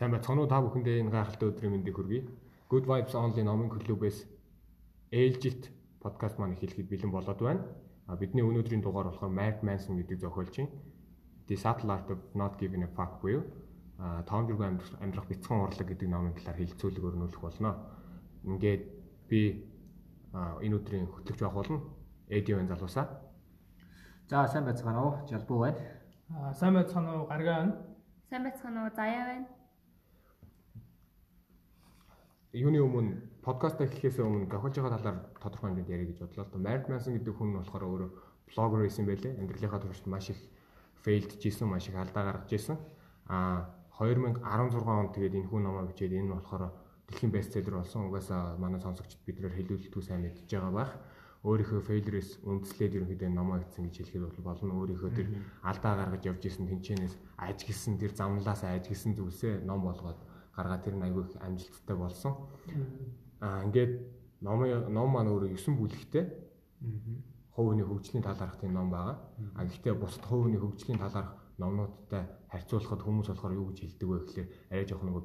Сайн байцгаана уу та бүхэндээ энэ гайхалтай өдрийн мэндийг хүргэе. Good Vibes Only номын клубээс ээлжилт подкаст маань эхлэхэд бэлэн болоод байна. А бидний өнөөдрийн дугаар болохоор Mark Manson гэдэг зохиолчийн The Subtle Art of Not Giving a Fuck буюу а тоон дөрвөн амьдрах амьдрах бяцхан урлаг гэдэг номын талаар хэлцүүлэг өрнүүлэх болно. Ингээд би энэ өдрийн хөтлөгч байх болно. Эди байна залуусаа. За сайн байцгаана уу? Жалбуу байна. Аа сайн байцгаана уу? Гаргаа байна. Сайн байцгаана уу? Заяа байна юуны өмнө подкаст эхлэхээс өмнө тохиолж байгаа талаар тодорхой хэмжээнд яриа гэж бодлоо. Mark Manson гэдэг хүн нь болохоор өөрөө блогер байсан байлээ. Амьдралынхаа туршид маш их failed жисэн, маш их алдаа гаргаж исэн. А 2016 онд тэгээд энэ хүн номоо бичээд энэ нь болохоор дэлхийн бестселлер болсон. Угаасаа манай сонсогчд биднээр хэлүүлэлтгүй сайн мэдж байгаа байх. Өөрийнхөө failure-с үндэслээд ерөнхийдөө номоо гэсэн гэж хэлэхэд болно. Өөрийнхөө тэр алдаа гаргаж явж исэн тэнчэнээс ажигласан тэр замналаас ажигласан зүйлсээ ном болгоод гаргаад тэр нь айгүй их амжилттай болсон. Аа ингээд номын ном маань өөрөө 9 бүлэгтэй. Хувийн хөгжлийн талаарх тийм ном байгаа. А гэхдээ бусад хувийн хөгжлийн талаарх номнуудтай харьцуулахад хүмүүс болохоор юу гэж хэлдэг вэ гэхээр арай жоох нэг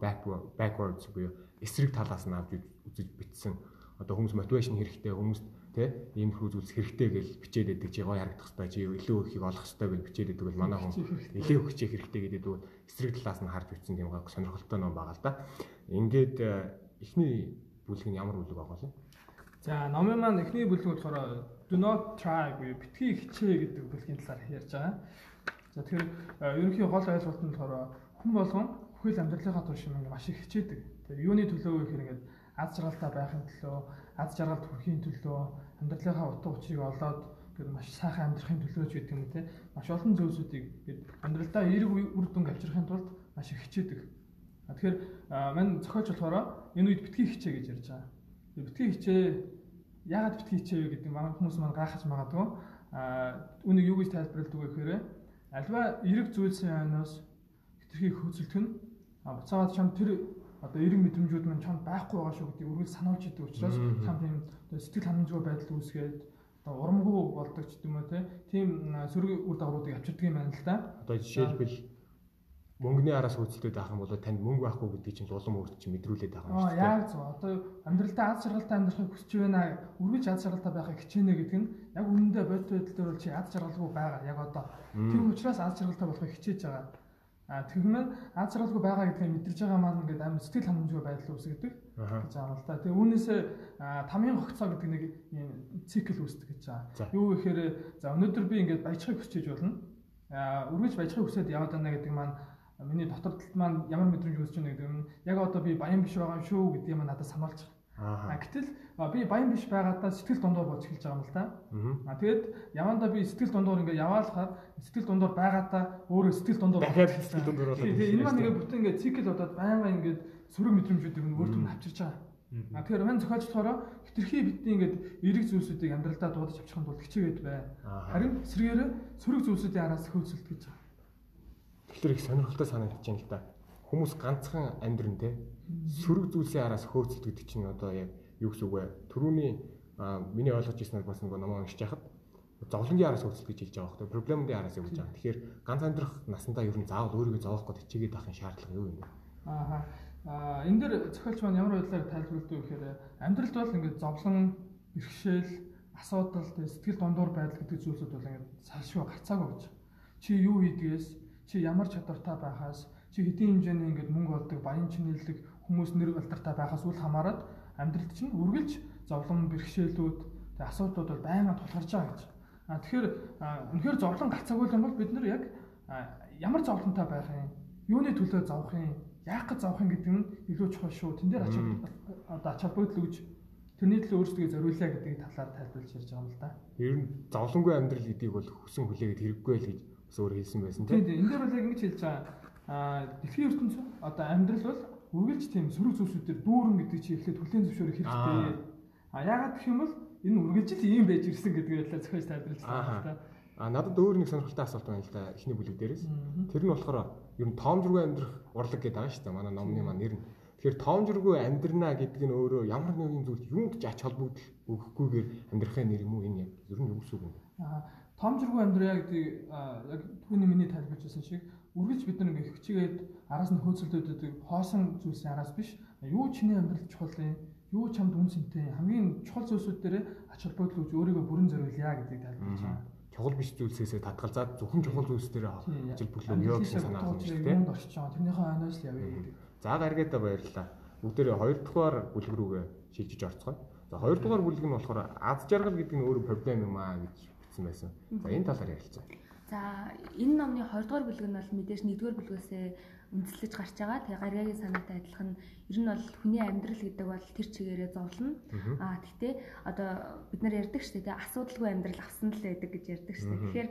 backwards буюу эсрэг талаас нь авч үзэж бичсэн. Одоо хүмүүс мотивашн хэрэгтэй хүмүүст тий иймэрхүү зүйлс хэрэгтэй гэж бичээд байдаг чи гоё харагдах хэрэгтэй чи илүү ихийг олох хэрэгтэй гэж бичээд байдаг бол манай хүн илүү хүчээ хэрэгтэй гэдэг бол эсрэг талаас нь харж бичсэн тийм гоё сонирхолтой ном байгаа л да. Ингээд э, эхний бүлэг нь ямар бүлэг байгаа вэ? За номын маань эхний бүлэг болохоор do not try буюу битгий хичээ гэдэг бүлгийн талаар ярьж байгаа. За тэгэхээр э, ерөнхий гол ойлголт нь болохоор хүн болгон бүхэл амьдралынхаа турш юм маш их хичээдэг. Тэгээ юуны төлөө вэ гэхээр ингээд аз жаргалтай байхын төлөө, аз жаргалд хүрэхийн төлөө, амьдралынхаа утга учирыг олоод гэдэг маш сайхан амьдрахын төлөө ч гэдэг юм те маш олон зүйлсүүдийг гээд амьдралдаа эерэг үр дүнг авчрахын тулд маш их хичээдэг. Тэгэхээр мань зохиолч болохоор энэ үед битгий хичээ гэж ярьж байгаа. Битгий хичээ яагаад битгий хичээ вэ гэдэг манай хүмүүс маань гайхаж магадгүй. А үүнийг юу гэж тайлбарладаг вэ гэхээр альва эерэг зүйлсийн айнаас хитрхи хөөцөлдөх нь буцаагаад чам тэр одоо эрг мэдрэмжүүд маань чамд байхгүй байгаа шүү гэдгийг үргэлж сануулж идэг учраас чам тийм сэтгэл ханамжгүй байдал үүсгээд одоо урамгүй болдог ч гэдэм үү тийм сөрөг үр дагавруудыг авчирдаг юм байна л да. Одоо жишээлбэл мөнгөний араас хөөцөлдөд байх юм бол танд мөнгө байхгүй гэдгийг чинь улам өөрт чинь мэдрүүлээд байгаа юм шүү дээ. Аа яг зөв. Одоо амьдралдаа аз жаргалтай амьдрахыг хүсэж байна. Үргэлж аз жаргалтай байхыг хичээнэ гэдэг нь яг үнэндээ бодит байдал дээр бол чи аз жаргалгүй байгаа. Яг одоо тийм учраас аз жаргалтай болохыг хичээж байгаа. А тэгмээ аз жаргалгүй байгаа гэдгийг мэдэрч байгаа маань ингээд амар сэтгэл ханамжгүй байдал үүсгдэг гэж байгаа л да. Тэгээ үүнээсээ тамийн хогцоо гэдэг нэг юм цикл үүсдэг гэж байгаа. Юу гэхээр за өнөөдөр би ингээд баяжхыг хүсчээж болно. А үргэлж баяжхыг хүсээд яваад байна гэдэг маань миний дотор талд маань ямар мэдрэмж үүсэж байна гэдэг нь яг одоо би баян биш байгаа юм шүү гэдгийг маань надад байгаа. Аа гэтэл би баян биш байгаадаа сэтгэл дундуур болж эхэлж байгаа юм л да. Аа тэгээд явандаа би сэтгэл дундуур ингээ яваалахаар сэтгэл дундуур байгаадаа өөрөө сэтгэл дундуур дахиад сэтгэл дундуур болоод. Тэгээд энэ маань ингээ бүтэн ингээ цикл болоод байнга ингээ сөрөг мэдрэмжүүдийг нь өөртөө нь авчирч байгаа. А тэгэхээр мань зохиолч болохоор хитрхи битний ингээд эерэг зүйлсүүдийг амьдралдаа дуудаж авчихын тулд хичээгээд бай. Харин сэргээр сөрөг зүйлсүүдийн араас хөөцөлт гэж байгаа. Тэгэхээр их сонирхолтой санагдаж байна л да. Хүмүүс ганцхан амьдрын те сөрөг зүйлсийн араас хөөцөлт гэдэг чинь одоо яг юу гэсэн үг вэ? Төрөүний миний ойлгож ирснээр бас нэг номоо уншиж яхад зовлонгийн араас хөөцөлт гэж хэлж байгаа байхгүй проблемын араас явуулж байгаа. Тэгэхээр ганц амьдрах насандаа ер нь заавал өөрийгөө зовоох гэж хичээгээд авахын шаардлага юу юм бэ? Аа энэ дэр зохиолч маань ямар байдлаар тайлбарладаг вэ гэхээр амьдралд бол ингээд зовлон, бэрхшээл, асуудал, сэтгэл дундуур байдал гэдэг зүйлсүүд бол ингээд салшгүй гарцаагүй гэж. Чи юу хийдгээс, чи ямар чадвартай байхаас чи хэдийн хэмжээний ингээд мөнгө олдог, баян чинэлэг хүмүүс нэр алдартай байхаас үл хамааран амьдралд чинь үргэлж зовлон бэрхшээлүүд тэг асуудлууд бол байнга тулгарч байгаа гэж. А тэгэхээр үнэхээр зовлон гацаагүй юм бол бид нар яг ямар зовлонтой байх юм? Юуны төлөө зовх юм? Яах гэж зовх юм гэдэг нь илүү чухал шүү. Тэн дээр ачаал одоо ачаал бодол өгж тэрний төлөө өөрсдөө зориулъя гэдэг талаар тайлбарлаж ярьж байгаа юм л да. Ер нь зовлонгүй амьдрал гэдгийг бол хүсэн хүлээгээд хэрэггүй л гэж өөр хэлсэн байсан тийм. Тийм энэ дээр бол яг ингэж хэлж байгаа а дэлхийн ертөнц одоо амьдрал бол үргэлж тийм сөрөг зүйлсүүдээр дүүрэн гэдэг чи эхлээд хүлэн зөвшөөрөх хэрэгтэй. А яагаад гэх юм бол энэ үргэлж л ийм байж ирсэн гэдэг байдлаар зохиож тайлбарлаж байгаа юм А надад өөр нэг сонирхолтой асуулт байна л да эхний бүлэг дээрээс. Тэр нь болохоор ер нь тоомжргүй амьдрах урлаг гэдэг байгаа шүү дээ. Манай номны маань нэр нь. Тэгэхээр тоомжргүй амьдрнаа гэдэг нь өөрөө ямар нэгэн зүйлд юунд ч ач холбогдол өгөхгүйгээр амьдрахын нэр юм уу энэ ер нь юу гэсэн үг юм бэ? Аа тоомжргүй амьдраа гэдэг яг түүний миний тайлбарлажсэн шиг үргэлж бид нар ингээ хөвчгээд араас нь хөөцөлдөд хоосон зүйлсийн араас биш юу чиний амьдрал чухал юм юу чамд үн цэнтэй хамгийн чухал зүйлсүүд дээр ач холбогдол үүж өөрийгөө бүрэн зориулъя гэдгийг тайлбарлаж байгаа. Чухал биш зүйлсээсээ татгалзаад зөвхөн чухал зүйлс дээр ажил бүрлөө ёо гэсэн санаа авч байна тийм. Орчиж байгаа. Тэрнийхээ ойноос л явъя гэдэг. За гаргээдаа баярлалаа. Бүгдээрээ хоёр дахь бүлэг рүүгээ шилжиж орцгоё. За хоёр дахь бүлэг нь болохоор аз жаргал гэдэг нь өөрөө проблем юм аа гэж бичсэн байсан. За энэ талаар ярилцъя. За энэ номны 2 дугаар бүлэг нь бол мэдээж 1 дугаар бүлгөөсөө үндэслэж гарч байгаа. Тэгээ гаргагийн санаатай адилхан ер нь бол хүний амьдрал гэдэг бол тэр чигээрээ зовлоно. Аа тэгтээ одоо бид нар ярьдаг шүү дээ асуудалгүй амьдрал авсан л байдаг гэж ярьдаг шүү дээ. Тэгэхээр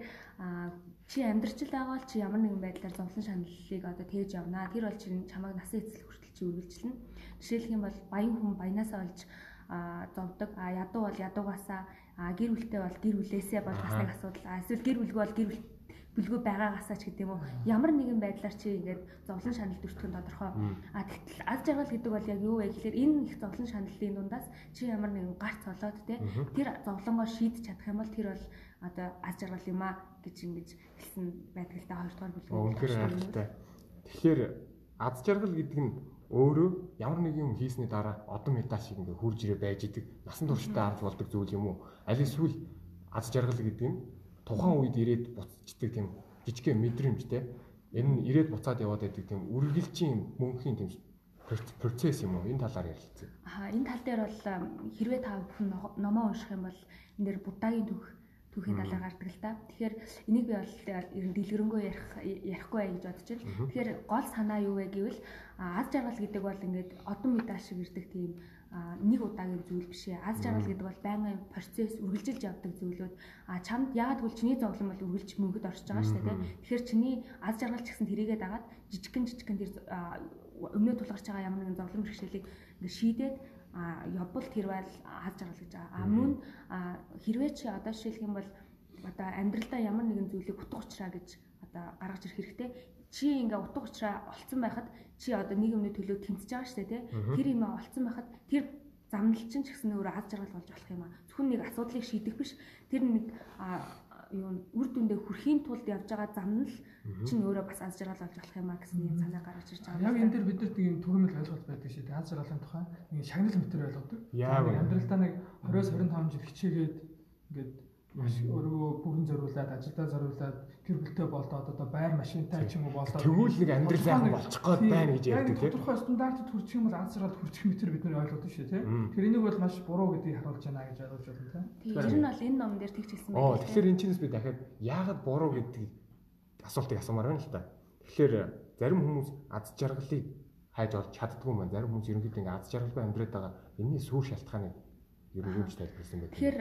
чи амьдрч л байгаа бол чи ямар нэгэн байдлаар зовлон шаналлыг одоо тээж явна. Тэр бол чинь чамайг насан эцэл хүртэл чи үргэлжлэнэ. Жишээлх юм бол баян хүн баянасаа олж зовдөг. А ядуу бол ядуугаасаа гэр бүлтэй бол гэр бүлээсээ бол бас нэг асуудал. Эсвэл гэр бүлгүй бол гэр бүл бүлгүй байгаагасаа ч гэдэг юм уу ямар нэгэн байдлаар чи ингээд зовлон шанал дүртгэн тодорхой. А тэгтэл аз жаргал гэдэг бол яг юу вэ гэхээр энэ их зовлон шаналлын дундаас чи ямар нэгэн гарц цолоод те тэр зовлонгоо шийдэж чадах юм бол тэр бол одоо аз жаргал юм а гэж ингэж хэлсэн байдаг л да хоёр дахь бүлэг. Үнэхээр хайртай. Тэгэхээр аз жаргал гэдэг нь өөрөө ямар нэг юм хийсний дараа одон медаль шиг ингээ хурж ирээ байж идэг насан туршдаа авч болдог зүйл юм уу? Аль эсвэл аз жаргал гэдэг нь тухайн үед ирээд буцчихдаг тийм жижигхэн мэдрэмжтэй энэ нь ирээд буцаад яваад байдаг тийм үргэлжийн мөнхийн тийм процесс юм уу энэ талаар ярилцъя. Аа энэ тал дээр бол хэрвээ та бүхэн номоо унших юм бол энэ дээр буддагийн түүх түүхийн талаар гардаг л та. Тэгэхээр энийг би бол дэлгэрэнгүй ярих ярихгүй бай гэж бодож байна. Тэгэхээр гол санаа юу вэ гэвэл аз жаргал гэдэг бол ингээд одон медаль шиг ирдэг тийм нэг удаагийн зүйл биш ээ. Аз жаргал гэдэг бол байнгын процесс үргэлжилж явдаг зүйлүүд. А чамд яагаад гэвэл чиний зовлон бол үргэлж мөнгөд орж байгаа шүү дээ. Тэгэхээр чиний аз жаргал ч гэсэн тэрийгээ дагаад жижигхэн жижигхэн тэр өмнөө тулгарч байгаа ямар нэгэн зовлон бэрхшээлийг ингээд шийдээд а явбал тэр бол аз жаргал гэж байгаа. А мөн хэрвээ чи одоо жишээлх юм бол одоо амьдралдаа ямар нэгэн зүйлийг утга учраа гэж одоо гаргаж ирэх хэрэгтэй. Чи ингээ утга учраа олцсон байхад чи одоо нэг юмны төлөө тэмцэж байгаа шүү дээ тий. Тэр юм олцсон байхад тэр замнал чинь ч гэсэн өөрөө аз жаргал болж болох юм аа. Зөвхөн нэг асуудлыг шийдэх биш. Тэр нэг юу үр дүндээ хүрэхийн тулд явж байгаа замнал чинь өөрөө бас аз жаргал болж болох юм аа гэсэн юм санаа гаргаж ирж байгаа. Яг энэ дээр бид нарт тийм төгөөмөл ойлголт байдаг дээ. Аз жаргалын тухай нэг шагнал мэтэр ойлгодог. Амьдралдаа нэг 20-25 жил хичээгээд ингээд маш өөрөө бүгэн зориулаад ажилдаа зориулаад гэр бүлтэй болдоод одоо байр машинтай ч юм уу болдоод тэгвэл нэг амьдрал сайхан болчих гээд байна гэж ярьдаг тийм. тодорхой стандартад хүрчих юм бол ансраад хүрчих мэтэр бид нар ойлгоод шүү тийм. Тэгэхээр энийг бол маш буруу гэдгийг харуулж байна гэж ойлгож байна тийм. Ер нь бол энэ ном дээр тэгч хэлсэн байна тэгэхээр энэ чинээс би дахиад яагаад буруу гэдэг асуултыг асуумаар байна л та. Тэгэхээр зарим хүмүүс аз жаргалыг хайж олж чаддгүй юм байна. Зарим хүмүүс ерөнхийдөө ингээ аз жаргалгүй амьдраад байгаа. Энэний сүүр шалтгааныг ер нь юу гэж тайлбарласан бэ тэгэхээр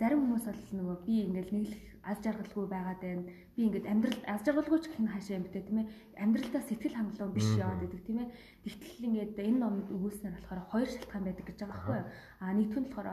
зарим хүмүүс бол нөгөө би ингээл нэг л аз жаргалгүй байгаад байна. Би ингээд амьдрал аз жаргалгүй ч гэх нь хаашаа юм битээ тийм ээ. Амьдралдаа сэтгэл хангалуун биш яваад байдаг тийм ээ. Тэгтэл ингээд энэ номд өгүүлснээр болохоор хоёр шалтгаан байдаг гэж байгаа байхгүй юу? А нэгдүгээр нь болохоор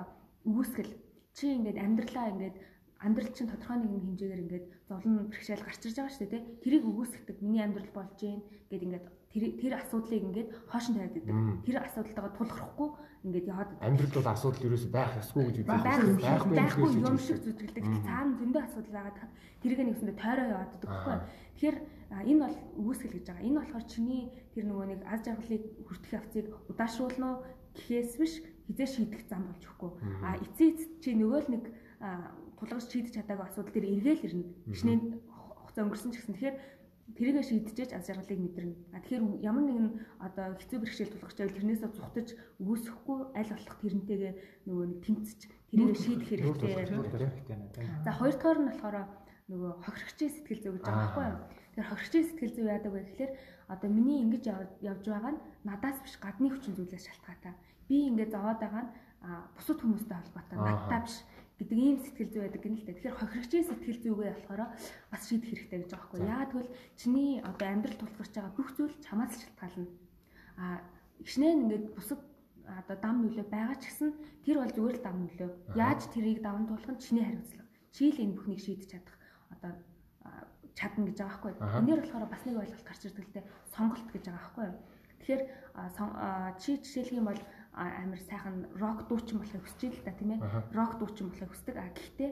өгүүлсгэл чи ингээд амьдралаа ингээд амьдрал чинь тодорхой нэгэн хэмжээгээр ингээд зовлон бэрхшээл гарч ирж байгаа шүү дээ тий. Тэрийг өгөөсгдөг. Миний амьдрал болж гин гэд ингээд тэр тэр асуудлыг ингээд хоошин тавиад идэг. Тэр асуудалтайгаа тулгархгүй ингээд яваад амьдрал бол асуудал ерөөсөй байх ёсгүй гэж үздэг. Байхгүй байхгүй юм шиг зүтгэлдэг. Цаана зөндөө асуудал байгаа тахад тэрийг нэгсэндээ тойроо яваад идэг байхгүй. Тэгэхээр энэ бол өгөөсгөл гэж байгаа. Энэ болохоор чиний тэр нөгөө нэг аз жаргалыг хүртэх явцыг удаашруулна уу гэхээс биш хизээ шийдэх зам болж өгөхгүй. А эцээ эц чи нөгөө л нэг тулгарч шийдэж чадаагүй асуудал дээр эргээл ирнэ. Хичнээн хугацаа өнгөрсөн ч гэсэн тэгэхээр тэрийгэ шийдчихэж аз жаргалыг мэдэрнэ. А тэгэхээр ямар нэгэн одоо хэцүү бэрхшээл тулгарч байвал тэрнээсээ зүхтаж үүсэхгүй аль болох тэрнтэйгээ нөгөө нэг тэмцэж тэрийгэ шийдэх хэрэгтэй. За хоёр дахь нь болохоор нөгөө хохирогчийн сэтгэл зүй гэж байгаа байхгүй юу? Тэгэхээр хохирогчийн сэтгэл зүй яадаг вэ гэхээр одоо миний ингэж явж байгаа нь надаас биш гадны хүчин зүйлээс шалтгаатай. Би ингэж зовоод байгаа нь бусад хүмүүстэй холбоотой. Надтай биш гэдэг ийм сэтгэл зүй байдаг гэнэ л дээ. Тэгэхээр хохирогчийн сэтгэл зүйгээ болохоор бас шийдэх хэрэгтэй гэж байгаа байхгүй. Яагаад гэвэл чиний одоо амьдрал тулгарч байгаа бүх зүйл чамаас шалтгаална. А ихнээ ингээд бусад одоо дам нөлөө байгаа ч гэсэн тэр бол зүгээр л дам нөлөө. Яаж тэрийг даван туулах нь чиний хариуцлага. Чи л энэ бүхнийг шийдэж чадах одоо чадна гэж байгаа байхгүй. Энээр болохоор бас нэг ойлголт гарч ирдэг л дээ. Сонголт гэж байгаа байхгүй. Тэгэхээр чи жишээлх юм бол амар сайхан рок дуучин болохыг хүсэж л да тийм ээ. Рок дуучин болохыг хүсдэг. А гэхдээ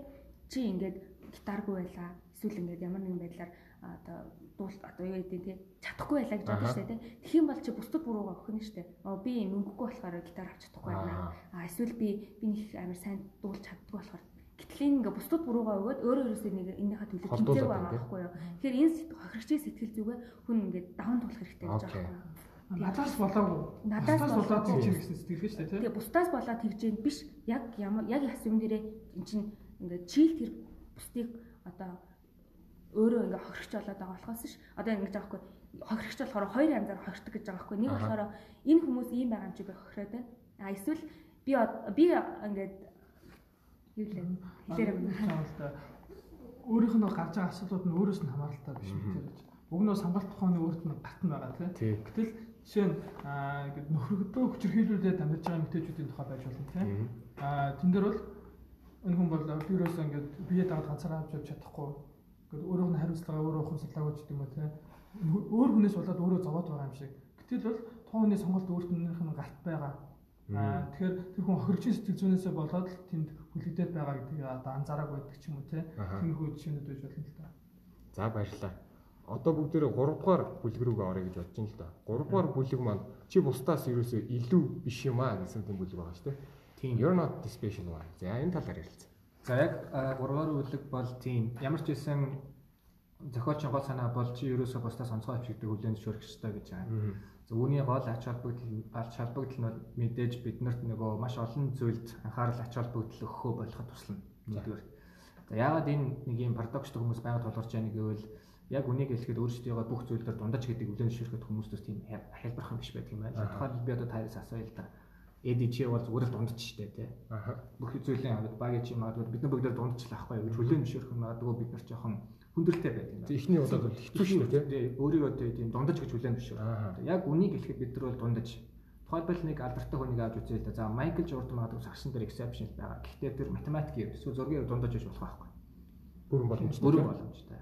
чи ингээд гитаргүй байлаа. Эсвэл ингээд ямар нэгэн байдлаар одоо дуул одоо юу гэдэг те чадахгүй байлаа гэж бодсон шүү дээ. Тэгэх юм бол чи бусдад буруугаа өгөх нь шүү дээ. Оо би мөнгөгүй болохоор гитар авч чадахгүй байна. А эсвэл би би нэг амар сайн дуулж чаддгүй болохоор гэтэл ингээ бусдад буруугаа өгөөд өөрөө ерөөсөө нэг энэхээ төлөв тэмцээг байгаа байхгүй юу. Тэгэхээр энэ хохирогчийн сэтгэл зүгээ хүн ингээ даван туулах хэрэгтэй гэж байгаа юм. Надаас болоогүй. Надаас болоод тэгж гэсэн сэтгэлгээ шүү дээ тийм. Тэгээ бусдаас болоод тэгж юм биш. Яг ямар яг яс юм дээрээ эн чинь ингээ чийл тэр бусдыг одоо өөрөө ингээ хохирогч болоод байгаа болохоос ш. Одоо ингэж байгаа хгүй хохирогч болохоор хоёр янзаар хохирдог гэж байгаа хгүй. Нэг болохоор энэ хүмүүс ийм байгаа юм чи би хохироод байна. А эсвэл би би ингээд юу лээ хэлээр юм. Өөрийнх нь гарч байгаа асуудлууд нь өөрөөс нь хамааралтай биш үү гэж. Уг нь сонголт тухайны өөрт нь гатна байгаа тийм. Гэтэл жишээ нь ингээд нөхрөгдөө хүчирхийлүүлээд амьдарч байгаа эмэгтэйчүүдийн тухай байж болно тийм. Аа тэн дээр бол энэ хүн бол бюроос ингээд бие дагаад ганцаараа авч явж чадахгүй. Ингээд өөрөөх нь хариуцлага өөрөө ухамсарлаагүй ч гэдэг юм уу тийм. Өөр хүнээс болоод өөрөө зовоод байгаа юм шиг. Гэтэл бол тооны сонголт өөртөөнийх нь гарт байгаа. Аа тэгэхээр тэр хүн хохирчийн сэтгэл зүйнээсээ болоод л тэнд хүлэгдээд байгаа гэдгийг одоо анзаараагүй байдаг ч юм уу тийм. Тиймэрхүү жишээнүүд байж болно л да. За баярлалаа одоо бүгдээрээ 3 дугаар бүлэг рүүгээ орё гэж бодож байна л да. 3 дугаар бүлэг маань чи бусдаас ерөөсөө илүү биш юм аа гэсэн тийм бүлэг байгаа шүү дээ. Тийм. You're not the special one. За энэ талаар ярилцсан. За яг 3 дугаар бүлэг бол тийм. Ямар ч байсан зохиолчийн гол санаа бол чи ерөөсөө бусдаас онцгой авчигдаг хүлэн зөвшөөрөх ёстой гэж байгаа. За үүний гол ач холбогдол ач холбогдол нь мэдээж биднэрт нөгөө маш олон зүйлд анхаарал ач холбогдол өгөхөө болоход туслана. Нэгдүгээр. За яагаад энэ нэг юм парадокстой хүмүүс байгаад тулгарч байгаа нэг гэвэл яг үнийг хэлэхэд өөрсдийнхөө бүх зүйлээр дундаж гэдэг үлэн зөвшөөрөхөд хүмүүстээс тийм хэлбэрхан биш байдаг юм байна. Тухайн би одоо таарис асууя л да. Чи бол зүгээр л дундаж штэ тий. Бүх зүйлийн аваад багийн чи магадгүй бид нар бүгдээр дундажлаа ахгүй юу зөвшөөрөх нь магадгүй бид нар жоохон хүндрэлтэй байдаг юм байна. Эхний удаад хэцүү шүү тий. Өөрийгөө тийм дундаж гэж хүлээн зөвшөөрөх. Яг үнийг хэлэхэд бид нар бол дундаж Тухайлбал нэг алдартай хүнийг авч үзье л да. За Майкл Жордан магадгүй сагсан дээр exception байгаа. Гэхдээ тэр математикийн эсвэл зургийн дундаж байж болох байхгүй. Бүрэн боломжтой. Бүрэн боломжтой.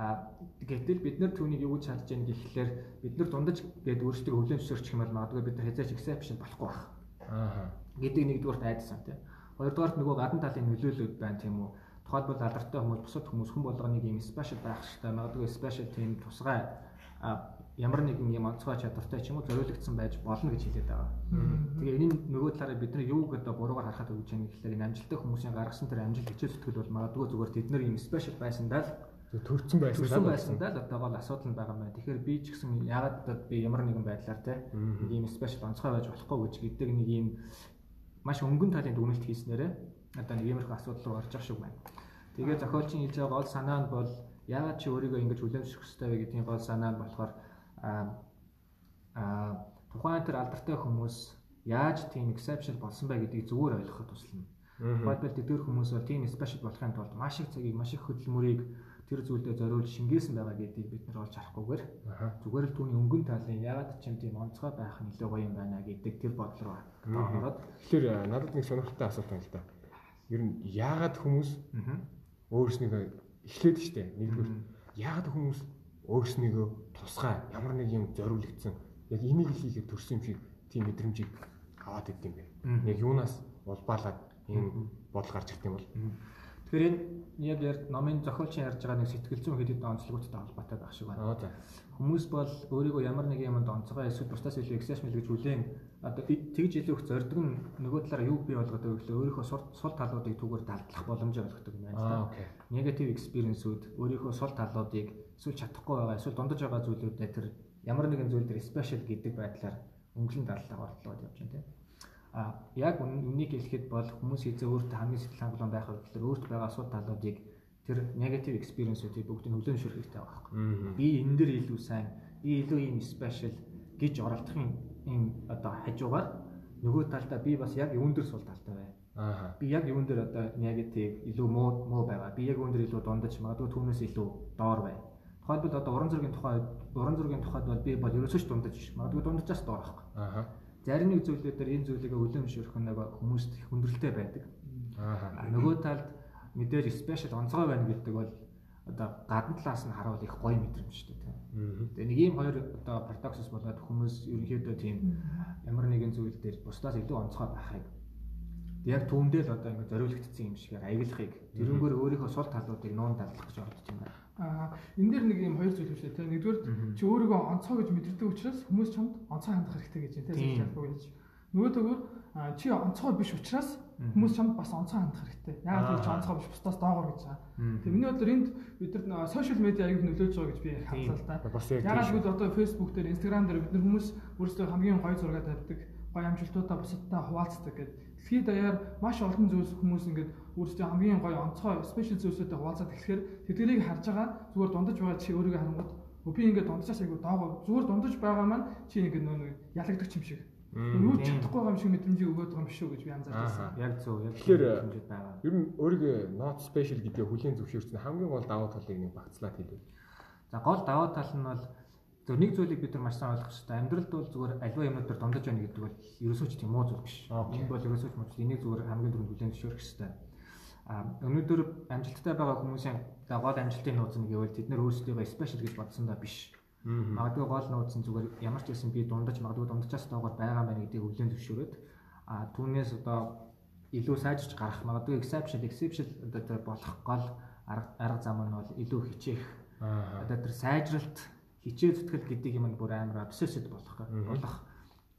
А гэтэл бид нар түүнийг юу гэж харж яах гэхлээр бид нар дундаж гээд өөрсдөө хүлээн зөвшөөрчих юм бол магадгүй бид нар хязгаарч exception болохгүй байх. Аа. гэдэг нэгдүгээрт айдсан тийм. Хоёрдугаарт нөгөө гадна талын нөлөөлөд байна тийм үү. Тухайлбал алдартай хүмүүс бусад хүмүүс хүн болгоныг юм special байх хэрэгтэй. Магадгүй special тийм тусгай ямар нэгэн юм онцгой чадвартай ч юм уу зориулагдсан байж болно гэж хэлээд байгаа. Тэгээ энэ нөгөө талаараа бид нар юуг одоо буруугаар харахад өгч байгаа юм гэхлээр энэ амжилттай хүмүүсийн гаргасан тэр амжилт хичээл зүтгэл бол магадгүй зүгээр тэд нар юм special байсандаа л төрцөн байсан төрцөн байсандаа л одоо гол асуудал нь байгаа юм байна. Тэгэхээр би ч гэсэн ягаад одоо би ямар нэгэн байдлаар те нэг юм special онцгой байж болохгүй гэж гэдэг нэг юм маш өнгөн талын дүгнэлт хийснээрээ одоо нэг иймэрхүү асуудал руу орж ах шиг байна. Тэгээ зохиолчийн хэлж байгаа гол санаа нь бол ягаад чи өөрийгөө ингэж хүлээмжших хэрэгтэй вэ гэдгийн гол санаа нь болохоор а тухайн тэр алдартай хүмүүс яаж тийм exception болсон бай гэдгийг зүгээр ойлгоход туслана. Тухайлбал тэдгээр хүмүүс бол тийм special болохын тулд маш их цагийг маш их хөдөлмөрийг тэр зүйлдээ зориулж шингээсэн байгаа гэдгийг бид нар олж харахгүйгээр зүгээр л түүний өнгөн талын ягаад ч юм тийм онцгой байх нь илүү гоё юм байна гэдэг тэр бодол руу ороод. Тэгэхээр надад нэг сонирхолтой асуулт байна л да. Ер нь ягаад хүмүүс өөрснийгөө эхлээд штэ нэгдүгээр ягаад хүмүүс өөрснийгөө тусгай ямар нэг юм зориулагдсан? Яг энийг хийхэд төрсөн юм шиг тийм мэдрэмжийг аваад идэв юм бэ. Яг юунаас улбаалаад ийм бодол гарч ирд юм бол Тэгэхээр энэ яг яг номын зохиолч ярьж байгаа нэг сэтгэл зүйн хэд хэдэн онцлогтой холбоотой байх шиг байна. Хүмүүс бол өөрийгөө ямар нэг юмд онцгой эсвэл бусдаас илүү exceptional гэж хүлээн одоо тэгж илүү их зорддог нь нөгөө талаараа юу бий болгоод өглөө өөрийнхөө сул талуудыг түгээр далдлах боломжтой болгодог юм байна. Негатив экспириенсүүд өөрийнхөө сул талуудыг эсвэл чадахгүй байгаа эсвэл дундаж байгаа зүйлүүдэд тэр ямар нэгэн зүйл дээр special гэдэг байдлаар өнгөлн даллах ордлоод явж байна тийм. А яг үнийг хэлэхэд бол хүмүүс хэзээ өөртөө хамгийн сэтгэл хангалуун байх гэхээр өөрт байгаа асуудал талуудыг тэр negative experience-үүдийг бүгдийг нөлөөлөн шүрх хэрэгтэй байгаа байхгүй. Би энэ дэр илүү сайн, би илүү юм special гэж оролдохын энэ одоо хажуугаар нөгөө талдаа би бас яг юун дээр сул талтай бай. Аа. Би яг юун дээр одоо negative илүү муу муу байгаа. Би яг юун дээр илүү дундаж магадгүй түүнээс илүү доор бай. Тухайлбал одоо уран зургийн тухай уран зургийн тухайд бол би бол ерөөсөө ч дундаж. Магадгүй дундажаас доор байхгүй. Аа зарим нэг зүйлүүд дээр энэ зүйлийг үлээмшүүрэх нэг хүмүүст их хүндрэлтэй байдаг. Аа. Нөгөө талд мэдээж спешиал онцгой байна гэдэг бол одоо гадна талаас нь харуул их гоё мэдрэмжтэй тийм. Тэгээ нэг ийм хоёр одоо парадоксс болоод хүмүүс ерөнхийдөө тийм ямар нэгэн зүйл дээр бусдаас илүү онцгой байхыг Яг түүндээ л одоо ингээд зориулагдсан юм шиг аяглахыг тэрнгөр өөрийнхөө сул талуудыг нуун дадлах гэж орж юм байна. Аа энэ дээр нэг юм хоёр зүйл үүсэ тэ. Нэгдүгээр чи өөрийгөө онцгой гэж мэдэрдэг учраас хүмүүс чамд онцгой хандах хэрэгтэй гэж тэ зүйл ялбаг гэж. Нөгөөдөгөр чи онцгой биш учраас хүмүүс чамд бас онцгой хандах хэрэгтэй. Яг л чи онцгой биш бусдаас доогор гэж байгаа. Тэгээ миний бодлоор энд бид нар сошиал медиа аяг нөлөөлж байгаа гэж би хандлаа л да. Яг л бид одоо Facebook дээр, Instagram дээр бид нар хүмүүс өөрсдөө хамгийн гоё зураг тавьдаг, гоё амжилтуудаа бусадтай хуваалцдаг гэдэг Дэлхийд даяар маш олон зүйлс хүмүүс ингээд өөрсдөө хамгийн гоё онцгой спешиал зүйлсүүдтэй хуваалцаад эхлэхээр тэдгэрийг харж байгаа зүгээр дундаж байгаа чи өөрийгөө харангууд би ингээд дундажаас айгу доогоо зүгээр дундаж байгаа маань чи ингээд нөө ялагдах юм шиг. Юу ч чадахгүй юм шиг мэдрэмжийг өгөөд байгаа юм шүү гэж би анзаарч байсан. Яг зөв. Яг тэгэхээр ер нь өөрийгөө not special гэдгээ хүлийн зөвшөөрсөн хамгийн гол даваа талыг нэг багцлаад хэлээ. За гол даваа тал нь бол зөв нэг зүйлийг бид нар маш сайн ойлгох хэрэгтэй. Амьдралд бол зүгээр альва юмнууд төр дундаж байна гэдэг бол ерөөсөө ч тийм муу зүйл биш. Энэ бол ерөөсөө ч муу. Энийг зүгээр хамгийн түрүүнд бүлээн зөвшөөрөх хэрэгтэй. А өнөөдөр амжилттай байгаа хүмүүсийн гол амжилтын нууц нь гэвэл тэд нар өөрсдөө спешиал гэж бодсондоо биш. Магадгүй гол нууц нь зүгээр ямар ч байсан би дундаж магадгүй дундажаас доогоор байгаа байна гэдгийг бүлээн зөвшөөрөөд а түүнээс одоо илүү сайжирч гарах магадгүй exception exception одоо болох гол арга зам нь бол илүү хичээх одоо тэр сайжралт хичээ зүтгэл гэдэг юм нь бүр амар obsessed болох болох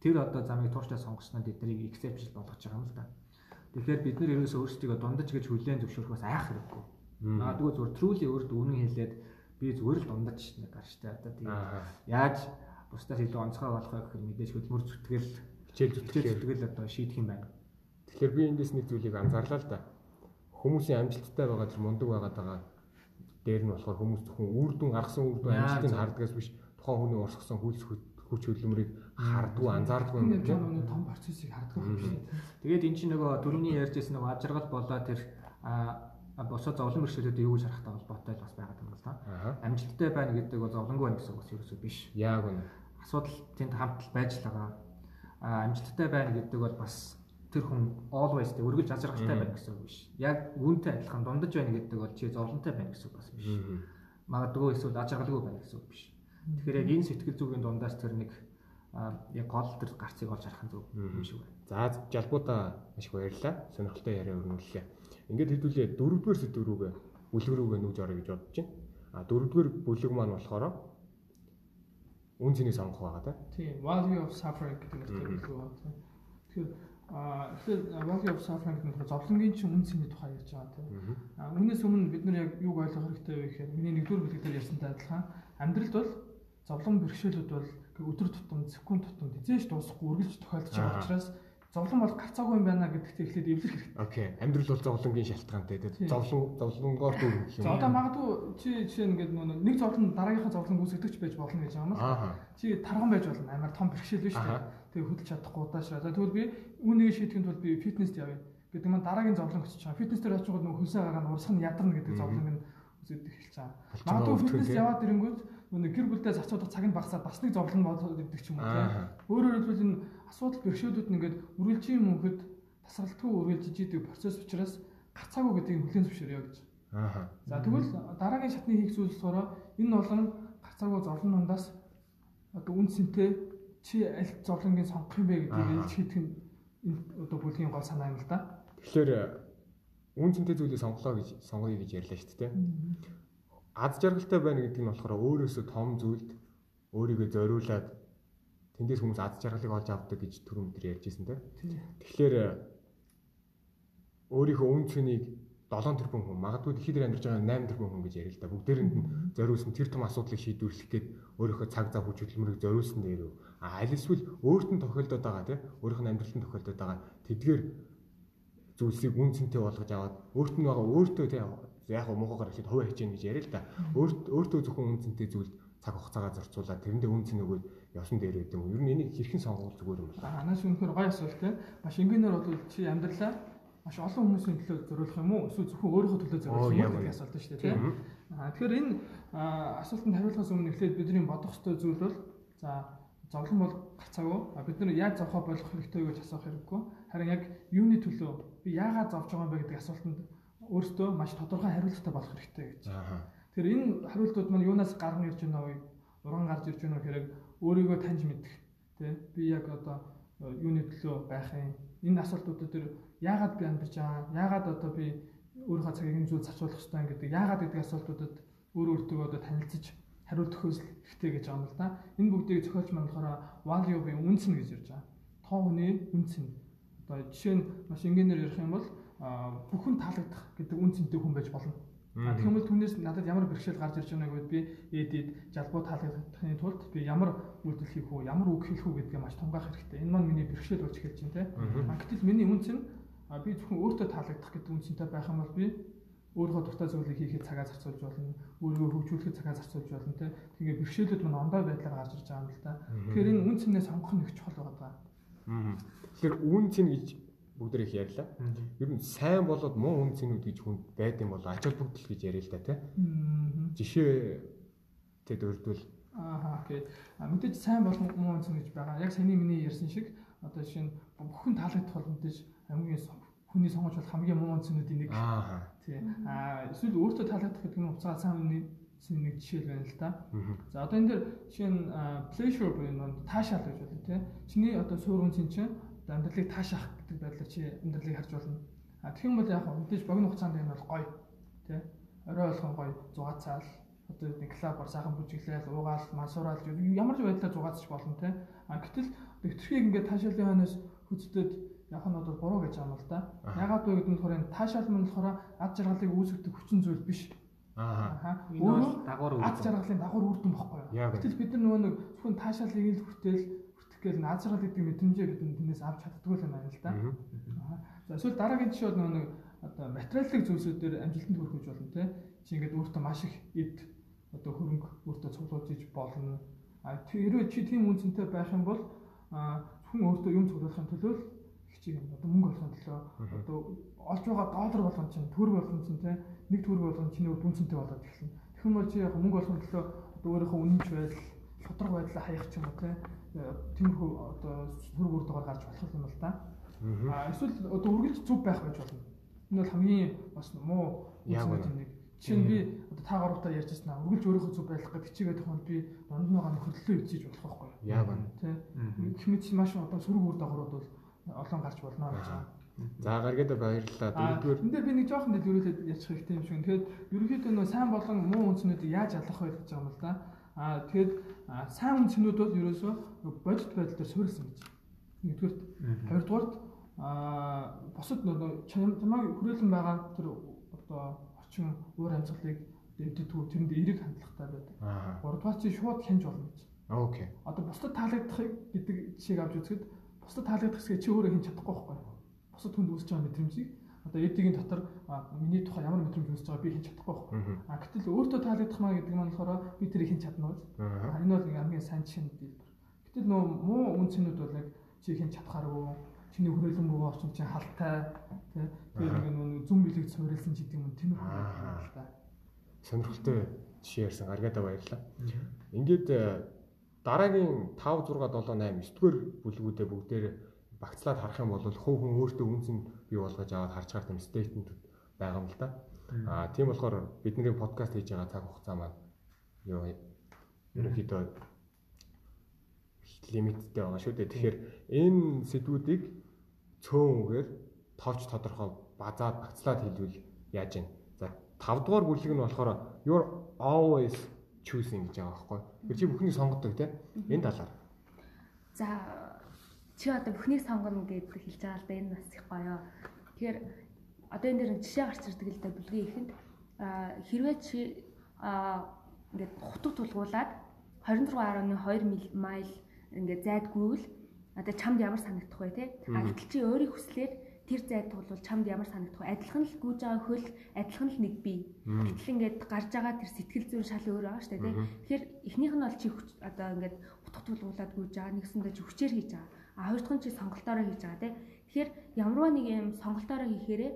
тэр одоо замыг тууштай сонгосноо тэднийг exception болгож байгаа юм л да. Тэгэхээр бид нар ерөөсөө өөрсдийгөө дундаж гэж хүлээн зөвшөөрөхөөс айх хэрэггүй. Магадгүй зүгээр truly өөртөө үнэн хэлээд би зүгээр л дундаж нэг гарчтай одоо тэгээд яаж бусдаас илүү онцгой болох вэ гэхээр мэдээж хөдөлмөр зүтгэл хичээл зүтгэл зүтгэл одоо шийдэх юм байна. Тэгэхээр би эндээс нэг зүйлийг анзаарлаа л да. Хүмүүсийн амжилттай байгаа тэр мундаг байгаад байгаа дээр нь болохоор хүмүүс зөвхөн үр дүн гаргасан үр дүн амжилтыг хардгаас биш тухайн хүний урсгасан хөлс хүч хөдөлмөрийг хардггүй анзаардгүй юм тийм нэг том процессыг хардггүй юм шиг. Тэгээд эн чинь нөгөө төрөний ярьжсэн нөгөө ажиргал болоо тэр босоо зовлон бэрхшээлүүд юу гэж харахтай холбоотой бас байгаад байна л да. Амжилттай байна гэдэг бол зовлонгүй байна гэсэн үг ерөөсөө биш. Яг үнэ. Асуудал тэнд хамтал байж л байгаа. Амжилттай байна гэдэг бол бас тэр хүн always тэ өргөж ажиргалтай байна гэсэн үг биш. Яг үүнтэй адилхан дундаж байна гэдэг бол чи зовлонтой байна гэсэн үг бас биш. Магадгүй эсвэл ажиргалгүй байна гэсэн үг биш. Тэгэхээр яг энэ сэтгэл зүйн дундаас тэр нэг яг гол тэр гарцыг олж харах зөв юм шиг байна. За жалбуудаа маш их баярлалаа. Сонирхолтой яриа өрнүүллээ. Ингээд хэдүүлээ дөрөвдүгээр сэдв рүүгээ бүлэг рүүгээ нүүж орё гэж бодож байна. А дөрөвдүгээр бүлэг маань болохоор үн цэнийг сонгох байгаа та. Тийм, value of suffering гэдэг нь тэгэхээр тэгэхээр А тэгэхээр value of suffering гэдэг нь зовлонгийн чинь үн цэний тухай ярьж байгаа тийм. А үүнээс өмнө бид нар яг юуг ойлгох хэрэгтэй вэ гэхээр миний нэгдүгээр бүлэг дээр ярьсантай адилхан амьдралд бол зовлон бэрхшээлүүд бол өдөр тутам, секунд тутам хизээш дуусахгүй үргэлж тохиолдож байгаа учраас зовлон бол гарцаагүй юм байна гэдэгт эхлээд эвлэх хэрэгтэй. Окей. Амьдрал бол зовлонгийн шалтгаантай тийм. Зовлон зовлонгоор дүүр юм. За одоо магадгүй чи жишээ ингээд нэг зовлон дараагийнхаа зовлон үүсгэж байж болно гэж байгаа юм л. Чи тархан байж болно. Амар том бэрхшээл биш тийм. Тэгээ хөдөлж чадахгүй удаашраа. За тэгвэл би үүнийг шийдэхэд бол би фитнест явъя гэдэг маань дараагийн зовлон очиж байгаа. Фитнес дээр очиж нөгөө хөлсөө гараа нь урсах нь ядарна гэдэг зовлон нь үзээд эхэлж байгаа. Магадгүй фитнес яваад ирэнгүүт нөгөө гэр бүлдээ зацуудах цаг нь багасаад бас нэг зовлон болоод ирдэг ч юм уу тийм. Өөрөөр хэлбэл энэ асуудал бэрхшээлүүд нь ингээд үргэлжийн мөнхөд тасралтгүй үргэлжиж идэг процесс учраас гацаагүй гэдгийг хүлээн зөвшөөрөё гэж. Аа. За тэгвэл дараагийн шатны хийх зүйл болохоор энэ болон гацаагүй зовлон дундаас одоо үнцэнтэй чи аль зовлонгийн сонгох юм бэ гэдгийг илж хийх нь одоо бүлгийн гол санаа юм л да. Тэгэхээр үнцэнтэй зүйлийг сонголоо гэж сонгоё гэж ярьлаа шүү дээ аз жаргалтай байна гэдэг нь болохоор өөрөөсөө том зүйлд өөрийгөө зориулаад тэндээс хүмүүс аз жаргалыг олж авдаг гэж түрүүн өдөр ярьжсэн тийм. Тэгэхээр өөрийнхөө үн цэнийг 7 тэрбум хүн магадгүй дэлхийд амьдарч байгаа 8 тэрбум хүн гэж ярил л да. Бүгдээрэнд нь зориулсан тэр том асуудлыг шийдвэрлэх гээд өөрийнхөө цаг зав хүч хөдөлмөрийг зориулсан үү. А аль эсвэл өөрт нь тохиолдоод байгаа тийм өөрийнх нь амьдралтанд тохиолдоод байгаа тэдгээр зүйлсийг үн цэнтэй болгож аваад өөрт нь байгаа өөртөө тийм яг гоо муухайгаар ихэд хувь хичээнэ гэж ярил л да. Өөрт өөртөө зөвхөн үнцэнтэй зүйлд цаг хугацаагаа зарцуулаад тэрэндээ үнцэн өгөөд явсан дээр байд юм. Ер нь энийг хэрхэн сонгох зүгээр юм байна. Анаас үнэхээр гоё асуулт тийм. Маш энгийнээр бол чи амьдралаа маш олон хүмүүсийн төлөө зориулах юм уу? Эсвэл зөвхөн өөрийнхөө төлөө зориулах юм уу гэдэг асуулт шүү дээ тийм. Аа тэгэхээр энэ асуултанд хариулахаас өмнө эхлээд бидний бодох ёстой зүйл бол за зовлон бол гарцаагүй. Бид нар яаж зовхоо болох хэрэгтэй гэж асуух хэрэггүй. Харин яг юуны төлөө би яагаад зовж байгаа юм бэ гэдэг асуултанд өөртөө маш тодорхой хариулттай болох хэрэгтэй гэж. Тэгэхээр энэ хариултууд маань юунаас гарган ирж байна вэ? Уран гарч ирж байна гэхээр өөрийгөө таньж мэдэх. Тэ би яг одоо юуны төлөө байх юм. Энэ асуултуудад төр яагаад би амьдарч байгаа? Яагаад одоо би өөрийнхөө цагийг энэ зүйл зачуулах хэрэгтэй гэдэг яагаад гэдэг асуултуудад өөр өөртөө одоо танилцж хариулт өгөхөөс хэрэгтэй гэж байгаа юм л да. Энэ бүгдийг зохиолч маань болохоор value буюу үнц нь гэж ярьж байгаа. Тоо хүний үнц нь. Одоо жишээ нь маш энгийнээр ярих юм бол бүхэн таалагдах гэдэг үнцэнтэй хүн байж болно. Тэгэх юм бол түүнээс надад ямар бэрхшээл гарч ирж байгааг би эдид жалбуу таалагдахын тулд би ямар үйлдэл хийх үү, ямар үг хэлэх үү гэдгээ маш тунгаах хэрэгтэй. Энэ маань миний бэрхшээл болж эхэлж байна те. Гэтэл миний үнц нь би зөвхөн өөртөө таалагдах гэдэг үнцэнтэй байх юм бол би өөрийнхөө дуртай зүйлийг хийхэд цагаа зарцуулж болно, өөрийгөө хөгжүүлэхэд цагаа зарцуулж болно те. Тэгээ бэрхшээлүүд мань ондоо байдлаар гарч ирж байгаа юм л да. Тэгэхээр энэ үн цэнээ сонгох нь их чухал байгаа. Тэгэхээр үн цэн гэж бүгд их ярьлаа. Ер нь сайн болоод муу үн цэнүүд гэж хүн байд юм бол ач холбогдол гэж яриа л да те. Жишээ тэд өрдвөл Аа окей. Мэдээж сайн бол муу үн цэн гэж байгаа. Яг саний миний ярьсан шиг одоо жишээ нь бүхэн таалагдах бол мэдээж хамгийн хүний сонгож бол хамгийн муу үнцнүүдийн нэг. Тий. Аа эсвэл өөртөө таалагдах гэдэг нь уцаа сайн үнийн нэг жишээ байна л да. За одоо энэ дэр жишээ нь pleasure буюу нэг таашаал гэж болно тий. Чиний одоо суур үнцэн чинь амьдралыг таашаах гэдэг байдлаар чи амьдралыг харж болно. А тэгэх юм бол яг мэдээж богино хугацаанд энэ бол гоё тий. Орой болгон гоё зугаа цаал одоо нэг клаб сайхан бүжиглээл уугаал масуураал ямар ч байдлаар зугаацч болно тий. А гэтэл нэвтрхийг ингээд таашаалын хойноос хүздэд яг нь бол буруу гэж байгаа юм л да. Ягаад вэ гэдэг нь болохоор энэ таашаалмал нь болохоор ад жаргалыг үүсгдэг хүчин зүйл биш. Аа. Энэ бол дагавар үр ад жаргалын дагавар үр дүн бохгүй юу? Гэтэл бид нар нөгөө нэг зөвхөн таашаалыг л хүртэл хүртэх гээл ад жаргал гэдэг мэдрэмжээ бид тэрнээс авч чаддгүй юм байна л да. За эсвэл дараагийн жишээ нөгөө нэг одоо материалын зүйлсүүдээр амжилтанд хүрэх гэж болно те. Чи ингээд өөртөө маш их эд одоо хөрөнгө өөртөө цуглуулж болно. А тэрвээ чи тийм үнцэнтэй байх юм бол хүн өөртөө юм цуглуулахын төлөө хичээг юм. Одоо мөнгө олохын төлөө одоо олж байгаа доллар болгон чинь төгрөг болгон чинь те нэг төгрөг болгон чиний дүнцэнтэй болоод эхэлнэ. Тэгэх юм чи яг мөнгө олохын төлөө одоо өөрийнхөө үнэнч байдал, шудраг байдлаа хаях ч юм уу те тиймэрхүү одоо төгрөг үр дугаар гарч болох юм л да. А эсвэл одоо үргэлж зүв байх байж болно. Энэ бол хамгийн бас муу яг нэг Жишээ нь би одоо та гуравтаа ярьж байна. Үргэлж өөрийнхөө зүг байх гэж хичээгээд байгаа би дунд нь байгаа нөхөрлөлөө үзэж болох байхгүй юу? Яг байна. Тэ. Хэмэд маш одоо сөрөг үр дагаврууд бол олон гарч болно гэж байна. За гаргээд баярлалаа. Дөрөвдүгээр. Энд дээр би нэг жоохон ерөөдөө ярьчих хэрэгтэй юм шиг. Тэгэхээр ерөнхийдөө нөө сайн болон муу үндснүүдийг яаж ялгах вэ гэж байгаа юм л да. Аа тэгэхэд сайн үндснүүд бол ерөөсөө бодит байдал дээр суурилсан гэж. Нэгдүгürt. Хоёрдугаарт аа босод нөө чамайг хүрээлэн байгаа тэр одоо орчин уур амьсгалыг дэвдэггүй тэрэнд эерэг хандлагатай байдаг. Гуравдугаар чи шууд хянж болно гэж. Окей. Одоо бусдад таалагдах гэдэг жишээг авч үзэхэд бусдад таалагдах хэсгээ чи өөрөө хийж чадахгүй байхгүй. Бусдад хүнд үүсэж байгаа мэдрэмжийг одоо эдигийн дотор миний тухай ямар мэдрэмж үүсэж байгааг би хийж чадахгүй байхгүй. А гэтэл өөртөө таалагдах маа гэдэг нь болохоор би тэрийг хийж чадна уу? Энэ бол хамгийн сайн жишээ нь хэлбэр. Гэтэл нөө муу үнцнүүд бол яг чи хийж чадхааргүй чиний хүрээлэн муу орчин чинь халтай тий тэгээд нэг зүм билег суурилсан ч гэдэг юм тийм үү та. Сонирхолтой жишээ ярьсан гаргадаа баярлаа. Ингээд дараагийн 5 6 7 8 9 дугаар бүлгүүдээ бүгдээр багцлаад харах юм бол хувь хүн өөртөө үнцэн бий болгож аваад харж байгаа юм стейтмент байгаа юм л да. Аа тийм болохоор бидний подкаст хийж байгаа цаг хугацаа маань юу ерөнхийдөө лимиттэй байгаа шүү дээ. Тэгэхээр энэ сэдвүүдийг цөөн үгээр товч тодорхой базаад багцлаад хэлвэл яаж вэ? За 5 дугаар бүлэг нь болохоор your always choosing гэж байгаа байхгүй. Тэр чи бүхнийг сонгодог тийм энэ талаар. За чи одоо бүхнийг сонгоно гэдэг хэлж байгаа л да энэ бас их гоё. Тэгэхээр одоо энэ дэр жишээ гарч ирдэг л да бүлгийн ихэнд хэрвээ чи ингээд хутаг тулгуулад 26.2 майл ингээд зайдгүйвэл одоо чамд ямар санагдах вэ те? А гэтэл чи өөрийн хүслээр тэр зайд бол чамд ямар санагдах вэ? Адилхан л гүйж байгаа хөл, адилхан л нэг бие. Гэтэл ингээд гарч байгаа тэр сэтгэл зүйн шал өөр байгаа шүү дээ. Тэгэхээр эхнийх нь бол чи одоо ингээд утга тулгуулад гүйж байгаа, нэгсэндээ чи хүчээр хийж байгаа. А хоёр дахь нь чи сонголтоороо хийж байгаа, тийм. Тэгэхээр ямарваа нэг юм сонголтоороо хийхээрээ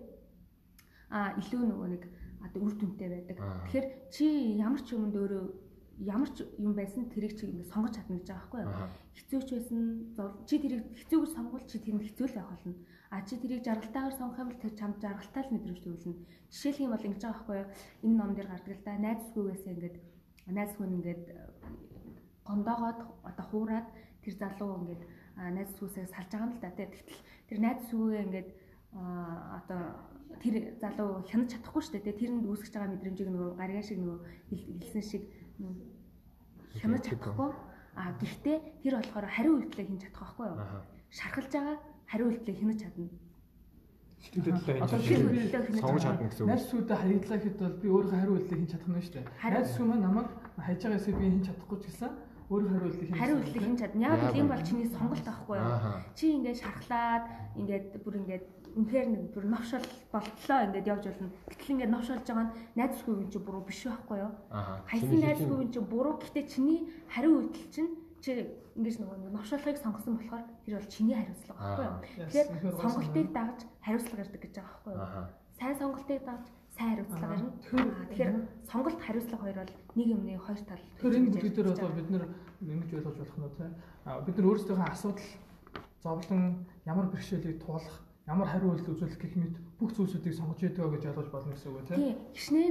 а илүү нөгөө нэг одоо үр дүнтэй байдаг. Тэгэхээр чи ямар ч юмд өөрөө ямар ч юм байсан тэрийг чи ингэ сонгож чадна гэж байгаа байхгүй юу. Хэцүү ч байсан чи тэрийг хэцүү гэж сонгуул чи тэр нь хэцүү л байх болно. А чи тэрийг жаргалтайгаар сонгох юм бол тэр чамд жаргалтай л мэдрэмж төрүүлнэ. Жишээлх юм бол ингэж байгаа байхгүй юу. Энэ ном дээр гардаг л да найзсгүйгээс ингээд найзсгүй нь ингээд гондоогоод одоо хуураад тэр залуу ингээд найзсгүйсээ салж байгаа юм л да. Тэгтэл тэр найзсгүйгээ ингээд аа одоо тэр залуу хянаж чадахгүй шүү дээ. Тэрэнд үүсгэж байгаа мэдрэмжийг нөгөө гаргаа шиг нөгөө хэлсэн шиг хянаж чадахгүй. А гэхдээ тэр болохоор хариу үйлдэлээ хийж чадах байхгүй юу? Шархалж байгаа хариу үйлдэлээ хянаж чадна. Сэтгэлдээ хийж сонгож чадна гэсэн үг. Найз сүудэ хаягдлаа гэхэд бол би өөрөө хариу үйлдэлээ хийж чадах нь шүү дээ. Найз сүү маань намайг хайж байгаа эсэхийг би хийж чадахгүй ч гэсэн өөрөө хариу үйлдэл хийж хариу үйлдэл хийж чадна. Яг л энэ бол чиний сонголт байхгүй юу? Чи ингээд шархлаад ингээд бүр ингээд үнэхээр нэг бүр новшол болтлоо ингээд явж болно. Гэтэл ингээд новшолж байгаа нь найзсгүй юм чи буруу биш байхгүй юу? Хайсан найзсгүй юм чи буруу гэхдээ чиний хариу үйлдэл чинь чи ингэж нөгөө новшолхыг сонгосон болохоор тэр бол чиний хариуцлага байхгүй юу? Тэгэхээр сонголтыг дагаж хариуцлага ирдэг гэж байгаа байхгүй юу? Сайн сонголтыг дагаж сайн хариуцлага ирнэ. Тэгэхээр сонголт хариуцлага хоёр бол нэг юмны хоёр тал. Тэгэхээр энэ бүлэг дээр бол бид ингэж ойлгож болох нь тий. Бид нар өөрсдийнхөө асуудал зовлон ямар бэрхшээлийг туулах ямар хариу үйлдэл үзүүлэх гэх мэт бүх зүйлсүүдийг сонгож ядгаа гэж ойлгож болно гэсэн үг тийм. Тийм. Гişнээ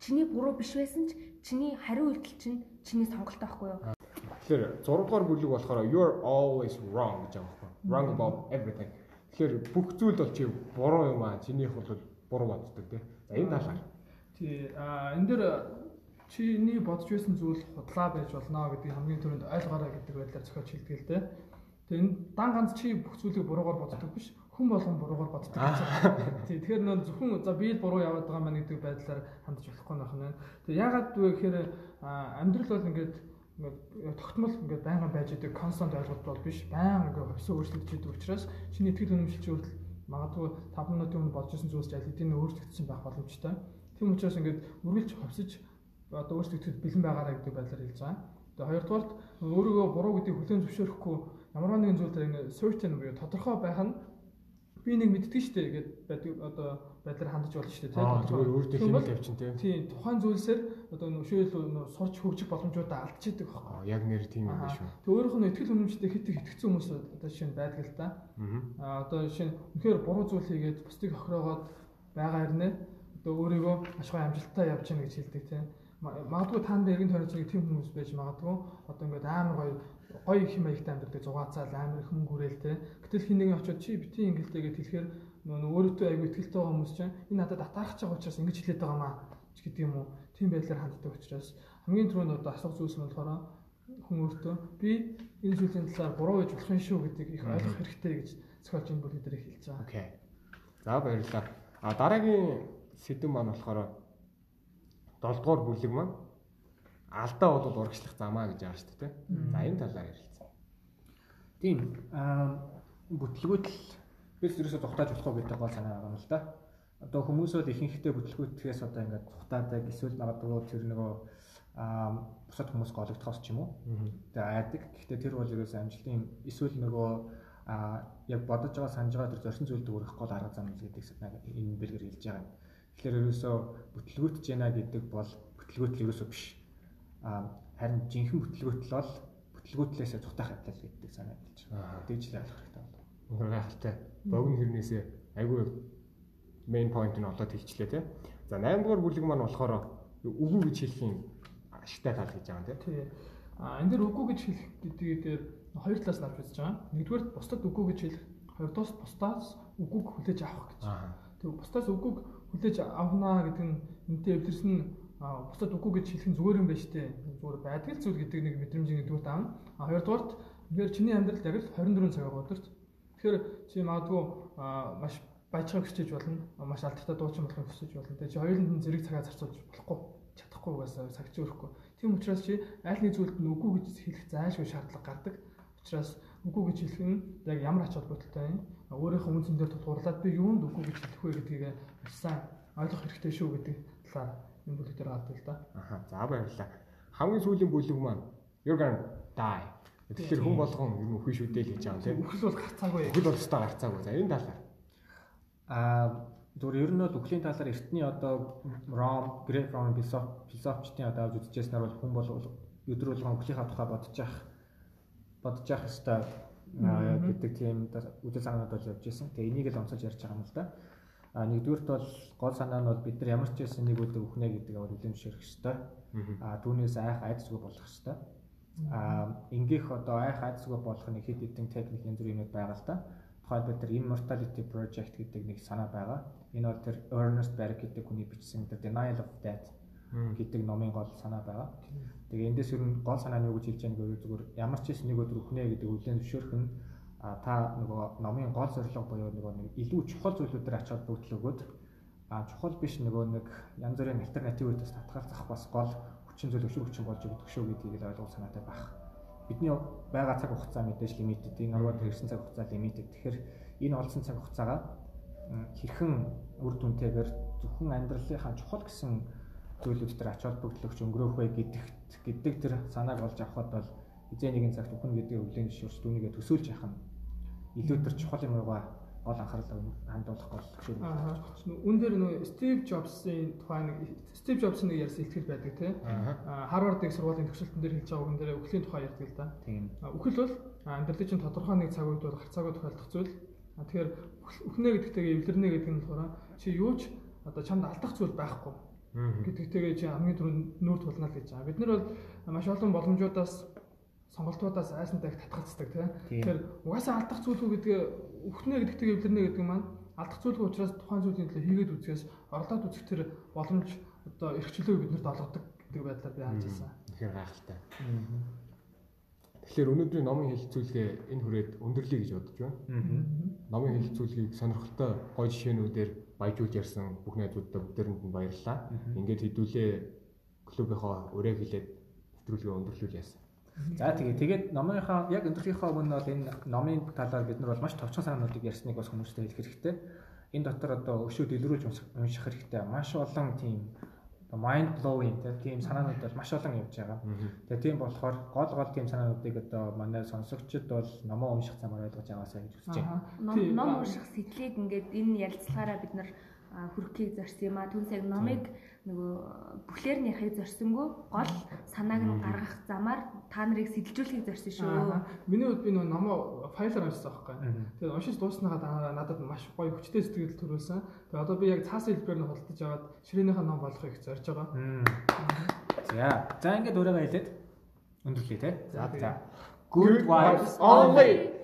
чиний буруу биш байсан ч чиний хариу үйлдэл чинь чиний сонголт байхгүй юу? Тэгэхээр 6 дугаар бүлэг болохоор you're always wrong гэж байгаа байхгүй. Wrong about everything. Тэгэхээр бүх зүйл бол чи буруу юм аа. Чинийх бол буруу боддог тийм. За энэ талаар. Тий. А энэ дэр чиний бодож байсан зүйл худлаа байж болно гэдгийг хамгийн түрүүнд ойлгоорой гэдэг байдлаар зохиолч хэлдэг л дээ. Тэгээ энэ дан ганц чи бүх зүйлийг буруугаар боддог биш хүн болгон буруугаар боддог байна. Тий, тэгэхээр нөө зөвхөн за би л буруу яваад байгаа маань гэдэг байдлаар хандж болохгүй байх нь. Тэгээ ягаад вэ гэхээр амьдрал бол ингээд ингээд тогтмол ингээд байнгын байж байгаа констант ойлголт бол биш. Байнга ингээд хөвсөө өөрчлөгдөж идэг учраас чиний итгэл үнэмшилч хүртэл магадгүй 5 минутын өмнө бодож исэн зүйлс аль хэдийн өөрчлөгдсөн байх боломжтой. Тийм учраас ингээд үргэлж хөвсөж одоо өөрчлөгдөж бэлэн байгаарай гэдэг байдлаар хэлж байгаа. Тэгээ хоёрдугаарт өөрийгөө буруу гэдгийг хүлээн зөвшөөрөхгүй ямар нэгэн зүйл дээр ингээд certain буюу тодорхой байх нь би нэг мэддэг шүү дээ гэд байдаг одоо байдлаар хандаж болно шүү дээ тийм тэгэхээр өөртөө хэмэл явчин тийм тийм тухайн зүйлсээр одоо нөшөөл сурч хөгжих боломжуудаа алдчихдаг байна яг нэр тийм юм биш үү? Тэг өөрөөх нь ихтгэл үнэмштэй хит итгэцэн хүмүүс одоо шинэ байдаг л да аа одоо шинэ үнэхээр буруу зүйл хийгээд бусдыг охироогоод байгаа хэрнээ одоо өөрийгөө ашгүй амжилттай явж гэнэ гэж хэлдэг тийм магадгүй таанд эргэн тойрч нэг тийм хүмүүс байж магадгүй. Одоо ингээд амар гоё гоё их юм аягтай амьдардаг зугаацаал амар их мөнгө хүрээлтэй. Гэтэл хин нэгэн очиод чи бити ингэлтэй гэд хэлэхээр нөө өөрөөтөө аягүй ихтэй байгаа хүмүүс чинь энэ надад атаарах чаг учраас ингэж хэлээд байгаа маа гэдэг юм уу. Тийм байдлаар ханддаг учраас хамгийн түрүүнд одоо асуух зүйлс нь болохоор хүн өөртөө би энэ зүйлийн талаар буруу гэж болох юм шүү гэдгийг их ойлгох хэрэгтэй гэж зохиолч энэ бүлэг дээр хэлж байгаа. Окей. За баярлалаа. А дараагийн сэдв маань болохоор 7 дугаар бүлэг маань алдаа бол урагшлах замаа гэж байгаа шүү дээ. За энэ талаар ярилцсан. Тийм аа бүтлгүүтэл бид ерөөсө зугатааж болохгүй гэдэг гол санаа байгаа юм л да. Одоо хүмүүс бол ихэнхдээ бүтлгүүтгээс одоо ингээд зугатаадаг эсвэл магадгүй тэр нөгөө аа бусад хүмүүс гологдохоос ч юм уу. Тэгээ айдаг. Гэхдээ тэр бол ерөөсө амжилтын эсвэл нөгөө а яг бодож байгаа санаж байгаа тэр зорчин зүйлд өрөх гол арга зам гэдэг энэ бэлгэр хэлж байгаа юм. Тэгэхээр ерөөсөө бүтлгүүтж яана гэдэг бол бүтлгүүтэл ерөөсөө биш харин жинхэнэ бүтлгүүтэл бол бүтлгүүтлээсээ цухтах явдал гэдэг санаа хэлж байна. Тэгж л ойлгох хэрэгтэй байна. Гайхалтай. Богино хэрнээсээ айгүй main point нь олоод хэлчлээ тий. За 8 дугаар бүлэг маань болохоор үгүй гэж хэлхийн ашигтай тал гэж байгаа юм тий. А энэ дэр үгүй гэж хэлэх дээр хоёр талаас нь авч үзэж байгаа. Нэгдүгээр бусдад үгүй гэж хэлэх, хоёрдоос бусдаас үгүйг хүлээж авах гэж. Тэг бусдаас үгүйг хүлээж авнаа гэдэг нь энтэй эвдэрсэн а бусдад үгүй гэж хэлэх нь зүгээр юм байна штэ. Зүгээр байдаг зүйл гэдэг нэг мэдрэмжийн нэгдүгээр таам. А хоёрдугаарт тэгэхээр чиний амьдралд яг л 24 цагаа өдөрт. Тэгэхээр чи магадгүй маш баяжгаа хүсэж болно. Маш алдартай дуучин болохыг хүсэж болно. Тэгээ чи хоёуланд зэрэг цагаа зарцуулж болохгүй, чадахгүй угаасаа цагч өөрөхгүй. Тийм учраас чи аль нэг зүйлд нь үгүй гэж хэлэх зайлшгүй шаардлага гардаг. Учраас үгүй гэж хэлэх нь яг ямар ач холбогдолтой юм? Өөрийнхөө үнцэн дээр тулгуурлаад би юунд үгүй гэж хэлэх вэ гэдгийг сайн ойлгох хэрэгтэй шүү гэдэг талаар энэ бүлэг дээр гардаг л да. Аха. За баярлалаа. Хамгийн сүүлийн бүлэг маань gonna die. Тэгэхээр хүн болгон юм өхөн шүү дээ л гэж байгаа юм тийм. Үхэл бол гарцаагүй. Үхэл бол өстой гарцаагүй. За энэ талаар. Аа зүгээр ер нь бол үхлийн талаар эртний одоо Ром, Грек Ром философичдын одоо авч үзэжсэнээр бол хүн бол өдөр болгон үхлийнхаа тухай бодож явах бодож явах хэвээр гэдэг тийм үдэл санаанууд бол явж ирсэн. Тэгээ энийг л онцолж ярьж байгаа юм л да. А нэгдүгürt бол гол санаа нь бол бид нар ямар ч байсан нэг өдөр өхнө гэдэг аваад үлэмшэрх ёстой. А түүнээс айх айдсгүй болох ёстой. А ингээх одоо айх айдсгүй болох нэг хэд хэдэн техник янз бүрийн юмуд байгаа л та. Тухайд бид тэр Immortality Project гэдэг нэг санаа байгаа. Энэ бол тэр Ernest Berg гэдэг хүний бичсэн тэр Denial of Death гэдэг номын гол санаа байгаа. Тэгээ эндээс ер нь гол санаа нь юу гэж хэлж байгаа нэг зүгээр ямар ч юм нэг өдөр өхнэ гэдэг үглийн зөвшөөрөх нь та нөгөө номын гол зорилго буюу нөгөө нэг илүү чухал зүйлүүдээр ач холбогдол өгөөд а чухал биш нөгөө нэг янз бүрийн альтернативүүдээс татгалзах бас гол хүчин зүйл өшөө хүчин болж өгдөг шүү гэдгийг л ойлгох санаатай байх бидний байгаа цаг хугацаа мэдээж лимитэд. Энэ ороод ирсэн цаг хугацаа лимитэд. Тэгэхээр энэ олсон цаг хугацаагаа хэрхэн үр дүнтэйгээр зөвхөн амьдралынхаа чухал гэсэн зүйлүүд дээр ач холбогдлогч өнгөрөөх вэ гэдэгт гэдэг тэр санааг олж авахд бол эзэн нэгэн цагт бүхэн гэдэг өвлийн жишүүрс түүнийгээ төсөөлж яхах нь илүү тэр чухал юм байгаа гол анхаарал хандуулах гол зөвшөөрөл. Үн дээр нөө Стив Джобсын тухай нэг Стив Джобсын нэг ярьсан ихтгэл байдаг тийм. Харвардын сургуулийн төгсөлтөн дээр хэлж байгаа үгэн дээр үхлийн тухай ярьдаг л да. Тийм. Үхэл бол амьдралын чинь тодорхой нэг цаг үед бол харцаагүй тохиолдох зүйл. Тэгэхээр үхнэ гэдэгтэйгээ эвлэрнэ гэдэг нь болохоор чи юу ч одоо чамд алдах зүйл байхгүй гэдэгтэйгээ чи хамгийн түрүүнд нүүр тулна л гэж байгаа. Бид нар бол маш олон боломжуудаас сонголтуудаас айсантай их татгалцдаг тийм. Тэгэхээр угаасаа алдах зүйлгүй гэдгээ өхнө гэдэгтэйг эвлэрнэ гэдэг маань алдах зүйлгүй учраас тухайн зүйлийн төлөө хийгээд үзгээс орлоод үзэх тэр боломж одоо эрхчлөөг биднэрт олгодог гэдэг байдлаар би харж байна. Тэгэхээр гайхалтай. Тэгэхээр өнөөдрийн номын хэлэлцүүлгээ энэ хүрээд өндөрлөе гэж бодож байна. Номын хэлэлцүүлгийг сонирхолтой гоё жишээнүүдээр баяжуулж ярьсан бүх найзуудаа бүгдээрэнд нь баярлалаа. Ингээд хэдүүлээ клубийнхоо өрөө хилээд нэвтрүүлгээ өндөрлүүл яасан. За тэгээ тэгээд номынхаа яг өндөрлөхийнхөө өмнө бол энэ номын талаар бид нар бол маш товчхон санаануудыг ярьсныг бас хүмүүстээ хэлэх хэрэгтэй. Энэ дотор одоо өшөө дэлгэрүүлж унших хэрэгтэй. Маш олон тийм mind blowing тийм санаанууд бол маш олон явж байгаа. Тэгээ тийм болохоор гол гол тийм санаануудыг одоо манай сонсогчид бол номоо унших замаар ойлгож аваасаа гэж хүсэж байна. Ном унших сэтлийг ингээд энэ ярилцлагаараа бид нар хүрхийг зорьсон юм а. Түнс яг номыг нөгөө бүхлээр нь ярихыг зорьсонгүй гол санааг нь гаргах замаар та нарыг сэтэлжүүлэхийг зорьсон шүү. Миний хувьд би нөгөө номоо файлаар уншсан байхгүй. Тэгээд уншиж дууснагаа надад маш гоё хүчтэй сэтгэл төрүүлсэн. Тэгээд одоо би яг цаасан хэлбэрээр нь худалдаж аваад ширээнийхээ ном болохыг зорж байгаа. За. За ингээд өөрийгөө хэлээд өндөрлөе те. За. Good vibes only.